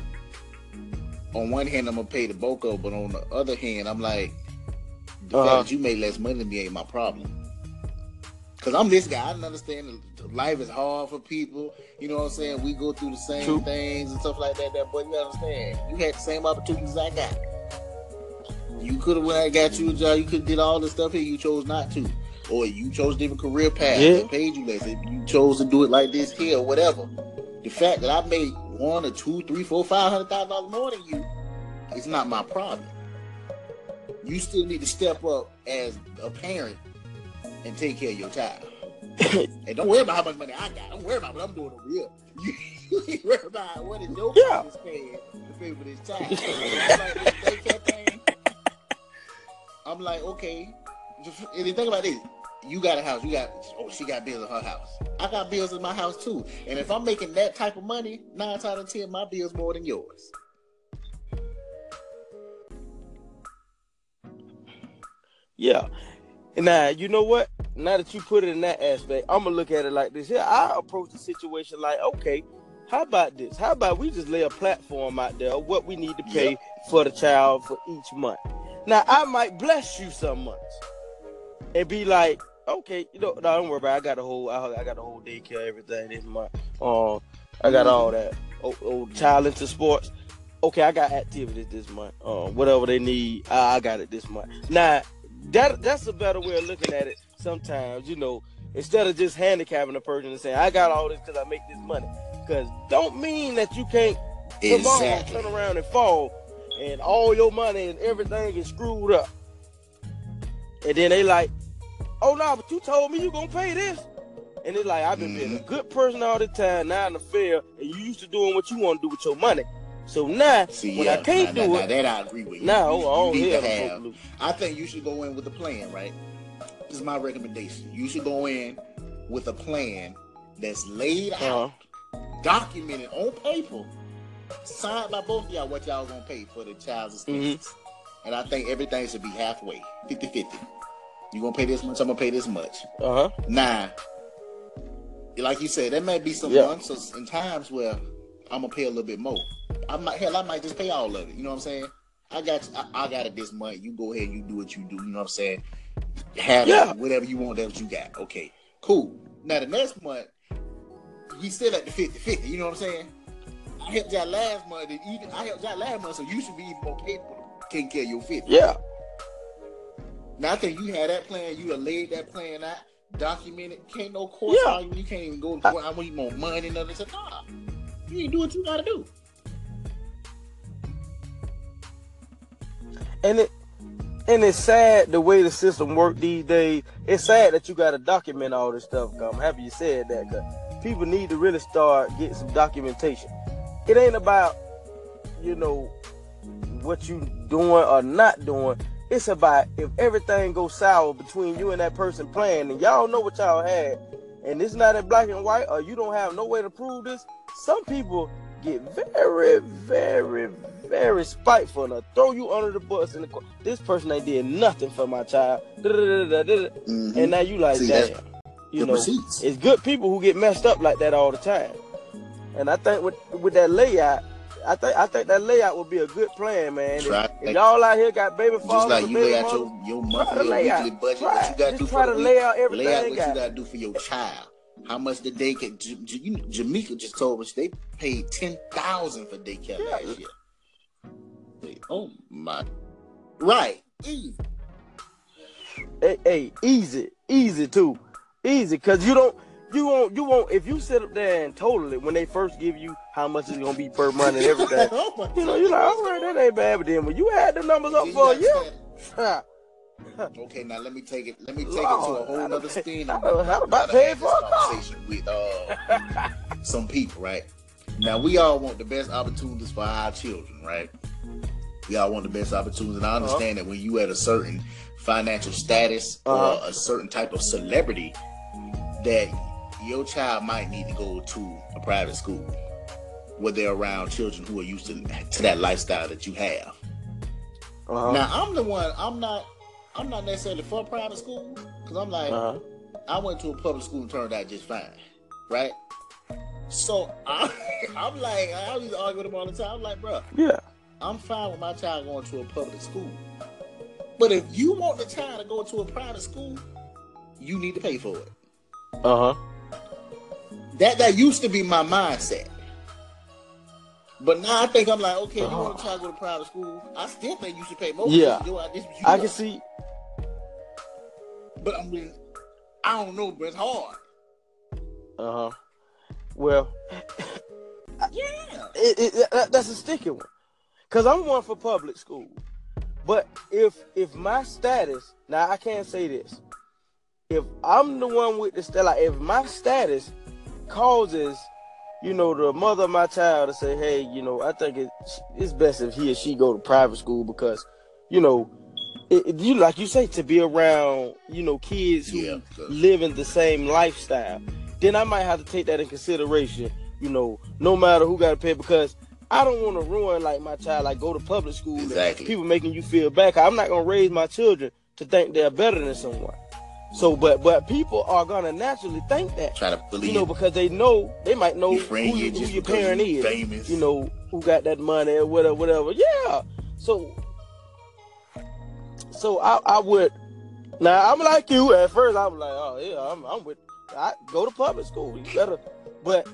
B: On one hand, I'm gonna pay the bulk of, it, but on the other hand, I'm like, the
A: Uh-huh.
B: fact that you make less money than me ain't my problem. Cause I'm this guy. I don't understand life is hard for people. You know what I'm saying? We go through the same
A: True.
B: things and stuff like that. That, but you understand? You had the same opportunities I got. You could have when I got you a job. You could have did all the stuff here. You chose not to, or you chose different career path
A: Yeah.
B: that paid you less. If you chose to do it like this here, or whatever. The fact that I made one or two, three, four, five hundred thousand dollars more than you, it's not my problem. You still need to step up as a parent and take care of your child. *coughs* and don't worry about how much money I got. Don't worry about what I'm doing over here. *laughs* You, ain't worry about what is your
A: Yeah.
B: is paying to pay for this child. *laughs* I'm like, thing, I'm like, okay. And the thing about this, you got a house. You got oh, she got bills in her house. I got bills in my house too. And if I'm making that type of money, nine times out of ten, my bills more than yours.
A: Yeah. And now you know what? Now that you put it in that aspect, I'm gonna look at it like this. Yeah, I approach the situation like, okay, how about this? How about we just lay a platform out there of what we need to pay for the child for each month? Now I might bless you some months and be like, okay, you know, no, don't worry about. It. I got a whole, I, I got a whole daycare, everything this month. Um, I got all that. Oh, oh, child into sports. Okay, I got activities this month. Um, whatever they need, I, I got it this month. Now that that's a better way of looking at it. Sometimes, you know, instead of just handicapping a person and saying, "I got all this because I make this money," because don't mean that you can't tomorrow
B: Exactly.
A: turn around and fall, and all your money and everything is screwed up. And then they like, "Oh no, but you told me you gonna pay this." And it's like I've been being a
B: Mhm.
A: good person all the time. Now in the fair, and you used to doing what you want to do with your money. So now,
B: See,
A: when
B: yeah,
A: I can't
B: now,
A: do
B: now,
A: it,
B: now that I agree with you.
A: now
B: you,
A: I don't
B: you to have. I think you should go in with a plan, right? Is my recommendation. You should go in with a plan that's laid out,
A: Uh-huh.
B: documented on paper, signed by both of y'all what y'all gonna pay for the child's expenses.
A: Mm-hmm.
B: And I think everything should be halfway, 50-50. You gonna pay this much, I'm gonna pay this much.
A: Uh huh.
B: Now, like you said, there may be some
A: Yeah.
B: months and times where I'm gonna pay a little bit more. I might hell, I might just pay all of it. You know what I'm saying? I got I, I got it this month. You go ahead, you do what you do. You know what I'm saying? Have
A: Yeah.
B: whatever you want, that's what you got. Okay, cool. Now the next month, we still at the 50-50. You know what I'm saying? I helped y'all last month, and even I helped y'all last month, so you should be even more capable of taking care of your 50.
A: Yeah.
B: Now I think you had that plan, you have laid that plan out, documented. Can't no court
A: Yeah.
B: You can't even go to court. I want more money and other stuff. Nah, you ain't do what you gotta do.
A: and it and it's sad the way the system work these days. It's sad that you got to document all this stuff. I'm happy you said that because people need to really start getting some documentation. It ain't about you know what you doing or not doing. It's about if everything goes sour between you and that person playing, and y'all know what y'all had, and it's not in black and white, or you don't have no way to prove this. Some people get very, very, very spiteful and throw you under the bus. And this person ain't did nothing for my child. Mm-hmm. And now you like, See, damn. You know, receipts. it's good people who get messed up like that all the time. And I think with with that layout, I think I think that layout would be a good plan, man. If, if y'all out here got baby fathers,
B: just like you lay out your, your monthly or weekly budget, try, what you got to do
A: try
B: for
A: to lay out everything.
B: Lay out what you got to do for your child. How much did they get? J- J- Jamaica just told us they paid ten thousand for daycare yeah. last year. Oh my! Right, easy.
A: Hey, hey, easy, easy too, easy. Cause you don't you won't you won't if you sit up there and total it when they first give you how much it's gonna be per month and everything. *laughs* oh you know, you're like, all right, that ain't bad. But then when you add the numbers up for you, *laughs*
B: okay, now let me take it. Let me take Lord, it to a whole other spin. How about paying for a conversation with uh, some people, right? Now we all want the best opportunities for our children, right? We all want the best opportunities, and I uh-huh. understand uh-huh. that when you at a certain financial status uh-huh. or a certain type of celebrity, that your child might need to go to a private school where they're around children who are used to, to that lifestyle that you have. Uh-huh. Now I'm the one. I'm not. I'm not necessarily for private school because I'm like, uh-huh. I went to a public school and turned out just fine, right? So *laughs* I, am like, I always argue with them all the time. I'm like, bro,
A: yeah,
B: I'm fine with my child going to a public school, but if you want the child to go to a private school, you need to pay for it.
A: Uh huh.
B: That that used to be my mindset. But now I think I'm like, okay, you want to try to go to private school? I still think you should pay more.
A: Yeah, I, I can see.
B: But I mean, I don't know, but it's hard.
A: Uh huh. Well,
B: yeah,
A: it, it, that, that's a sticky one. Cause I'm one for public school, but if if my status now I can't say this, if I'm the one with the like if my status causes, you know, the mother of my child to say, hey, you know, I think it's best if he or she go to private school because, you know, it, you like you say to be around, you know, kids who yeah, live in the same lifestyle. Then I might have to take that in consideration. You know, no matter who got to pay because I don't want to ruin like my child, like go to public school.
B: Exactly.
A: people making you feel bad. I'm not gonna raise my children to think they're better than someone. So, but but people are gonna naturally think that.
B: Try to believe.
A: You know, because they know they might know who, you, who your parent is.
B: Famous.
A: You know, who got that money or whatever, whatever. Yeah. So, so I, I would. Now I'm like you. At first, I'm like, oh yeah, I'm, I'm with. I go to public school. You better. But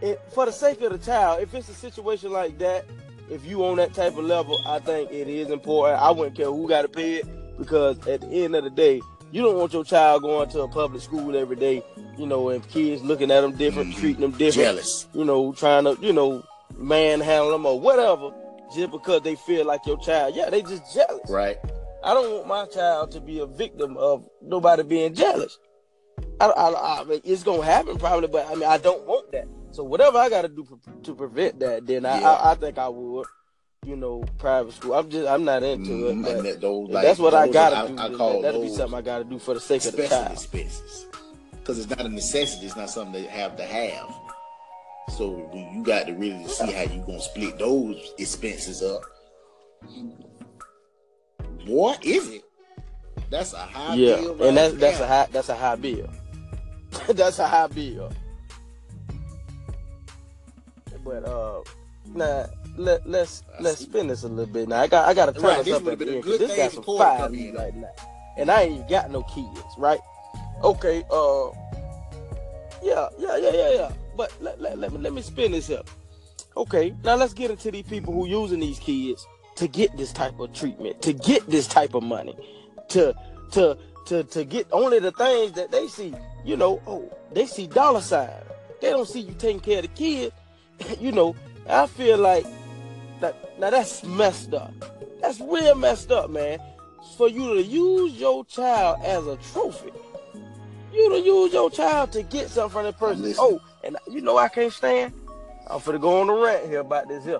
A: it, for the sake of the child, if it's a situation like that, if you on that type of level, I think it is important. I wouldn't care who got to pay it because at the end of the day, you don't want your child going to a public school every day, you know, and kids looking at them different, mm-hmm. treating them different,
B: jealous,
A: you know, trying to, you know, manhandle them or whatever, just because they feel like your child. Yeah, they just jealous.
B: Right.
A: I don't want my child to be a victim of nobody being jealous. I, I, I mean, it's gonna happen probably, but I mean, I don't want that. So whatever I got to do to prevent that, then yeah. I, I, I think I would you know, private school. I'm just I'm not into mm, it. That, those, like, that's what I gotta I, do. I call that'll be something I gotta do for the sake of the child.
B: Expenses. Because it's not a necessity. It's not something they have to have. So you got to really see how you gonna split those expenses up. What is it? That's a high
A: yeah,
B: bill.
A: Right and that's that's a high that's a high bill. *laughs* that's a high bill. But uh, now let let's let's spin this a little bit now. I got I got to turn right, this up at the end because this got some fire in right now, and I ain't got no kids, right? Okay, uh, yeah, yeah, yeah, yeah, yeah. But let, let, let me let me spin this up. Okay, now let's get into these people who using these kids to get this type of treatment, to get this type of money, to to to to get only the things that they see. You know, oh, they see dollar sign. They don't see you taking care of the kid. *laughs* you know, I feel like that now that's messed up. That's real messed up, man. For you to use your child as a trophy. You to use your child to get something from that person. Oh, and you know I can't stand. I'm finna go on the rant here about this here.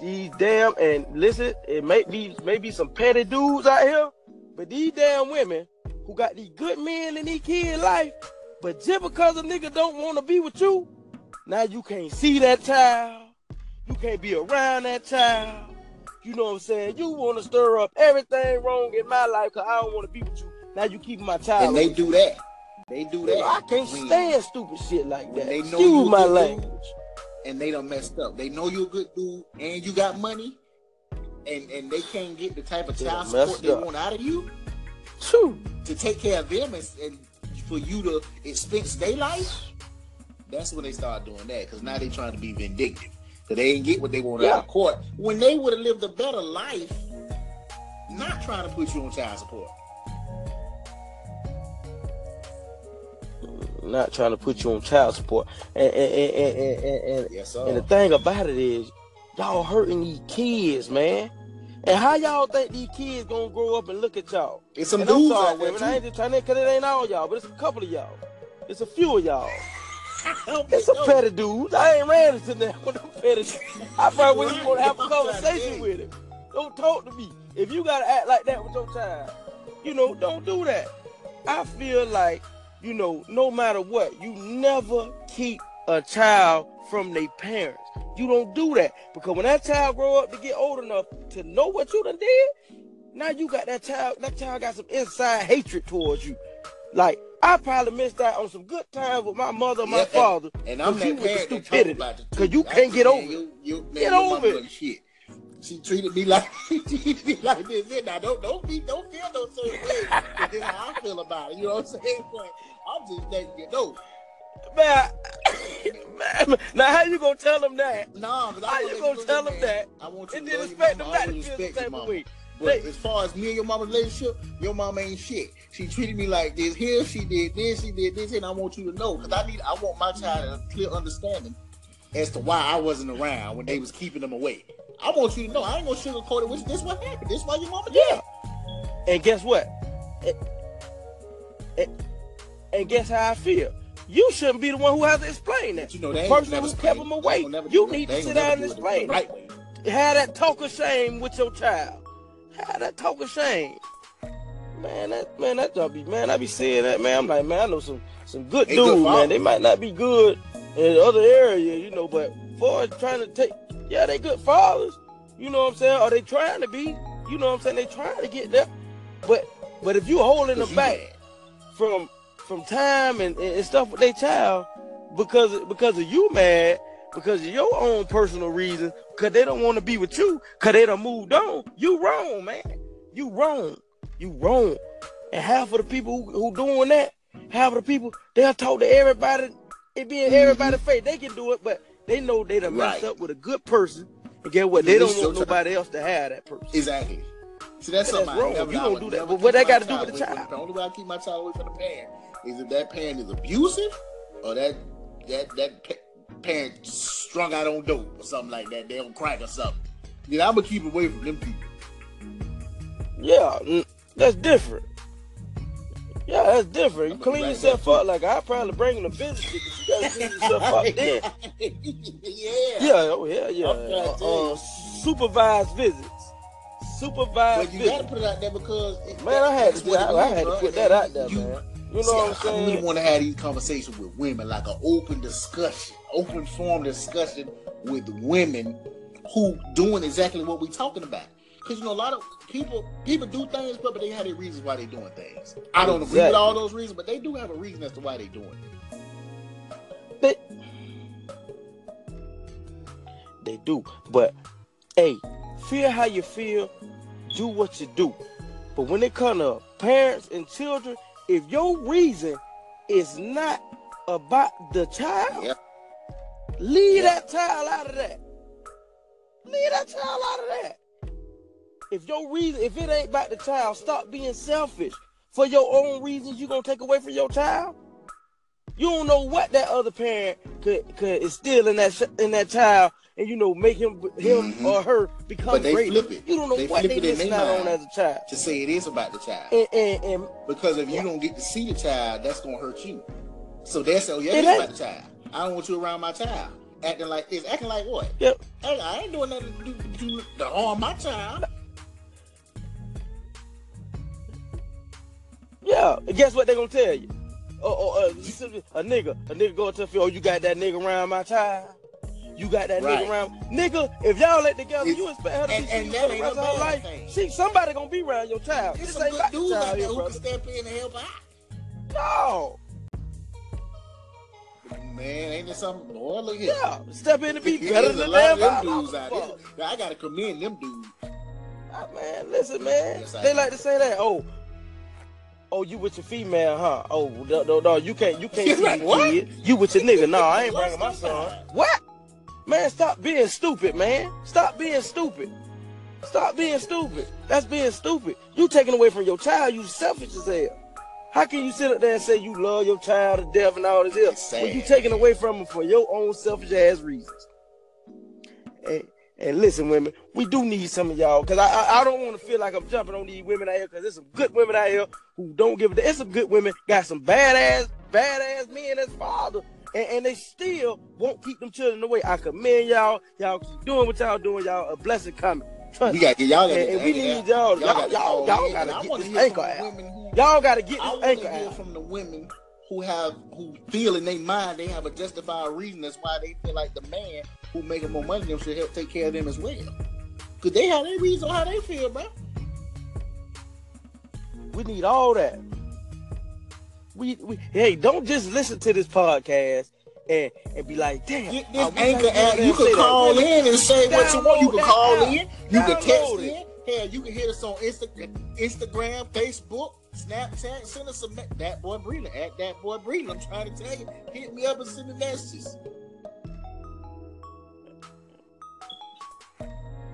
A: These damn and listen, it may be maybe some petty dudes out here, but these damn women who got these good men in these kids' life, but just because a nigga don't want to be with you, Now you can't see that child. You can't be around that child. You know what I'm saying? You want to stir up everything wrong in my life because I don't want to be with you. Now you keep my child.
B: And they do that. They do that.
A: I can't stand stupid shit like that.
B: They know Excuse my language. And they don't messed up. They know you're a good dude and you got money. And, and they can't get the type of child support they want out of you.
A: True.
B: To take care of them and, and for you to expense their life. That's when they start doing that because now they're trying to be vindictive. Because they didn't get what they wanted yeah. out of court. When they would have lived a better life, not trying to put you on child support.
A: Not trying to put you on child support. And, and, and, and, and, yes, and the thing about it is, y'all hurting these kids, man. And how y'all think these kids gonna grow up and look at y'all?
B: It's some dudes out there.
A: I ain't just trying to, cause it ain't all y'all, but it's a couple of y'all. It's a few of y'all. *laughs* It's a petty dude. I ain't ran into them *laughs* with a petty. *laughs* I probably wouldn't want to have a conversation with him. Don't talk to me. If you gotta act like that with your child, you know, don't do that. I feel like, you know, no matter what, you never keep a child from their parents. You don't do that because when that child grow up to get old enough to know what you done did, now you got that child. That child got some inside hatred towards you. Like I probably missed out on some good times with my mother and my yeah, father.
B: And, I'm that parent
A: stupidity because you can't get over it. You, get over it.
B: Shit. She treated me *laughs* like she treated me like this. Now don't don't be don't feel no certain way. This how I feel about it. You know what I'm saying? But I'm just letting you know.
A: Man, *coughs* man, now how you gonna tell them that?
B: Nah,
A: how you gonna tell them that? I want you and then expect them not to feel the same way.
B: But as far as me and your mama's relationship, your mama ain't shit. She treated me like this. Here she did this, she did this, and I want you to know because I need, I want my child a clear understanding as to why I wasn't around when they was keeping them away. I want you to know I ain't gonna sugarcoat it. With this what happened. This why your mama did. Yeah.
A: And guess what? And guess how I feel. You shouldn't be the one who has to explain that.
B: You know, the
A: person who kept them away. You need to sit down and explain. Right. Have that talk of shame with your child. Have that talk of shame. Man, that man, that don't be man. I be seeing that man. I'm like, man, I know some some good dudes, good man. They might not be good in other areas, you know, but for trying to take, yeah, they good fathers. You know what I'm saying? Are they trying to be? You know what I'm saying? They trying to get there. But but if you holding them back from from time and, and stuff with their child because because of you mad, because of your own personal reasons, because they don't want to be with you, because they done moved on, you wrong, man. You wrong. You wrong. And half of the people who, who doing that, half of the people, they'll talk to everybody, it being mm-hmm. everybody's face. They can do it, but they know they done right. messed up with a good person. And get what? They don't want nobody else to have that person.
B: Exactly. See, that's something
A: that's wrong. Never, you don't do that. But what they got to do with the child?
B: The only way I keep my child away from the parent is if that parent is abusive or that that that parent strung out on dope or something like that. They don't crack or something. Know, I'm gonna keep away from them people.
A: Yeah, that's different. Yeah, that's different. You clean yourself up. Like I probably bring them a visit you gotta clean yourself up *laughs* then.
B: yeah.
A: Yeah. Oh yeah. Yeah. Uh, uh, supervised visits. Supervised.
B: But you visits. gotta put it out there because
A: it, man, I had to. I, I, had to put that out there, you, man. You know see, what I'm saying?
B: I really want to have these conversations with women, like an open discussion, open form discussion with women who doing exactly what we're talking about. Because you know, a lot of people people do things, but, but they have their reasons why they're doing things. I don't exactly. agree with all those reasons, but they do have a reason as to why they're doing it.
A: They, they do. But hey, feel how you feel, do what you do. But when it comes to parents and children, if your reason is not about the child, yep. leave yep. that child out of that. Leave that child out of that. If your reason, if it ain't about the child, stop being selfish. For your own reasons, you gonna take away from your child. You don't know what that other parent could could instill in that in that child, and you know make him him mm-hmm. or her become but they great. Flip it. You don't know they what they missing out on as a child.
B: To say it is about the child,
A: and, and, and
B: because if you don't get to see the child, that's gonna hurt you. So that's oh yeah, it's about the child. I don't want you around my child acting like this. Acting like what?
A: Yep.
B: Hey, I ain't doing nothing to, do, to harm my child.
A: Yeah, and guess what they're gonna tell you? oh, oh, uh, a nigga, a nigga going to feel. Oh, you got that nigga around my child. You got that
B: Right.
A: nigga around, nigga. If y'all let together,
B: It's-
A: you expect her to
B: and-
A: be
B: and that ain't
A: rest of life.
B: thing.
A: See, somebody gonna be around your child.
B: There's
A: This
B: some good
A: like
B: dudes out there
A: here,
B: who can
A: brother.
B: step in and help out.
A: No,
B: Man, ain't there something? Boy, look here.
A: yeah, step in to be *laughs* better than
B: lot them dudes out there. I gotta commend them dudes.
A: Ah, man, listen, man.
B: Yes,
A: they
B: do.
A: like to say that. Oh, oh, you with your female, huh? Oh, no, no, no you can't, you can't *laughs* see
B: like, what?
A: kid. You with your nigga? No, I ain't bringing my son. What? Man, stop being stupid, man. Stop being stupid. Stop being stupid. That's being stupid. You taking away from your child. You selfish as hell. How can you sit up there and say you love your child to death and all this else when you taking away from them for your own selfish ass reasons? And, and listen, women, we do need some of y'all because I, I I don't want to feel like I'm jumping on these women out here because there's some good women out here who don't give a. There's some good women got some badass badass men as father, and, and they still won't keep them children away. I commend y'all. Y'all keep doing what y'all doing. Y'all a blessing coming. Trust
B: We
A: me.
B: got y'all gotta
A: And- and we
B: get
A: need y'all- y'all-
B: gotta
A: y'all- y'all gotta get this anchor out. Y'all got to get
B: I
A: this
B: want to
A: anchor
B: hear
A: out.
B: from the women who have who feel in their mind they have a justified reason that's why they feel like the man who making more money than them should help take care of them as well. Cause they have their reason how they feel, bro.
A: We need all that. We, we hey, don't just listen to this podcast and and be like, damn.
B: Get this anchor app. You can call
A: Women,
B: in and say what you want. You
A: Download
B: can call
A: app.
B: in. You can text
A: Download
B: in.
A: it.
B: Hell, you can hit us on Insta- Instagram, Facebook, Snapchat. Send us a me- that boy Breland at that boy Breland. I'm trying to tell you. Hit me up and send me messages.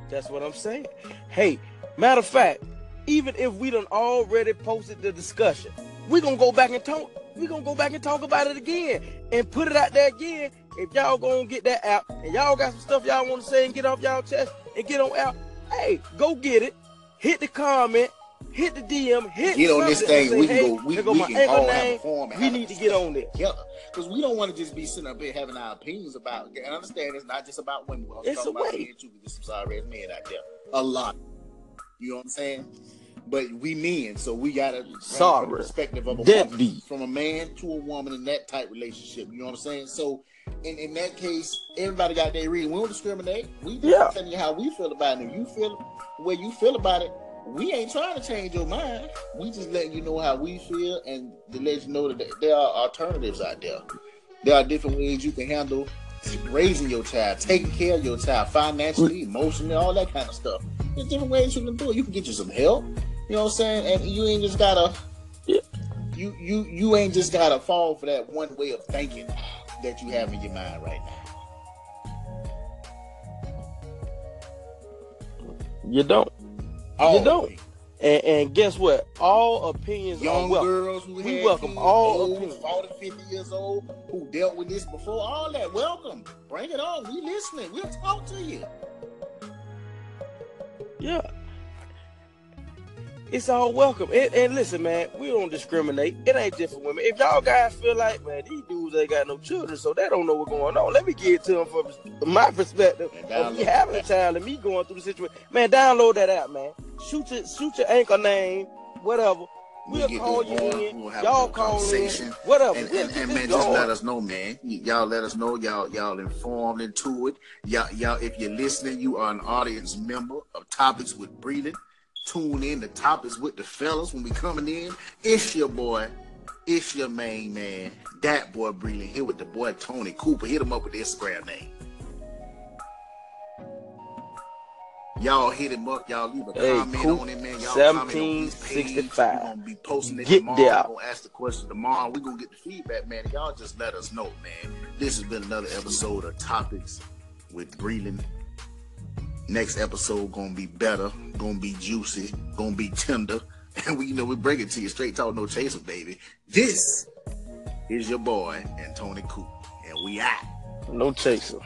A: That's what I'm saying. Hey, matter of fact, even if we done already posted the discussion, we gonna go back and talk. We gonna go back and talk about it again and put it out there again. If y'all gonna get that app and y'all got some stuff y'all want to say and get off y'all chest and get on out, hey, go get it. Hit the comment, hit the DM, hit
B: Get on this thing. We can
A: hey,
B: go. We,
A: go
B: we can all have a
A: name.
B: forum.
A: We need to get on there.
B: together because we don't want to just be sitting up here having our opinions about. And understand it's not just about women. We're
A: It's
B: talking
A: a
B: about
A: way.
B: men too. There's some sorry ass men out there. A lot. You know what I'm saying? But we men, so we gotta from the perspective of a woman, from a man to a woman in that type relationship. You know what I'm saying? So in, in that case, everybody got their reason. We don't discriminate. We just
A: Yeah.
B: telling you how we feel about it. If you feel the way you feel about it, we ain't trying to change your mind. We just letting you know how we feel and to let you know that there are alternatives out there. There are different ways you can handle raising your child, taking care of your child financially, emotionally, all that kind of stuff. There's different ways you can do it. You can get you some help. You know what I'm saying? And you ain't just gotta
A: Yeah.
B: you you you ain't just gotta fall for that one way of thinking that you have in your mind right now.
A: You don't.
B: All the
A: don't. And, and guess what? All opinions are
B: young
A: welcome.
B: girls who
A: We welcome all
B: old,
A: opinions.
B: 40, 50 years old, who dealt with this before, all that. Welcome. Bring it on. We listening. We'll talk to you.
A: Yeah. It's all welcome. And, and listen, man, we don't discriminate. It ain't just for women. If y'all guys feel like, man, these dudes ain't got no children, so they don't know what's going on. Let me get it to them from my perspective of me having a child and me going through the situation. Man, download that app, man. Shoot your shoot your anchor name, whatever. We'll
B: get
A: call you
B: going.
A: in.
B: We'll
A: Y'all call in. Whatever.
B: And, and, and man, just let us know, man. Y'all let us know. Y'all y'all informed into it. Y'all y'all if you're listening, you are an audience member of Topics with Breland. Tune in to Topics with the fellas when we coming in. It's your boy. It's your main man, that boy Breland here with the boy Tony Cooper. Hit him up with the Instagram name. Y'all hit him up. Y'all leave a
A: Hey,
B: comment on it, man. Y'all comment on his page.
A: 1765.
B: We're gonna be posting it
A: Get
B: tomorrow.
A: there.
B: We're gonna ask the question tomorrow. We're gonna get the feedback, man. Y'all just let us know, man. This has been another episode of Topics with Breland. Next episode gonna be better, gonna be juicy, gonna be tender. *laughs* And we you know we bring it to you straight talk, no chaser, baby. This is your boy and Tony Coop. And we out.
A: No chaser.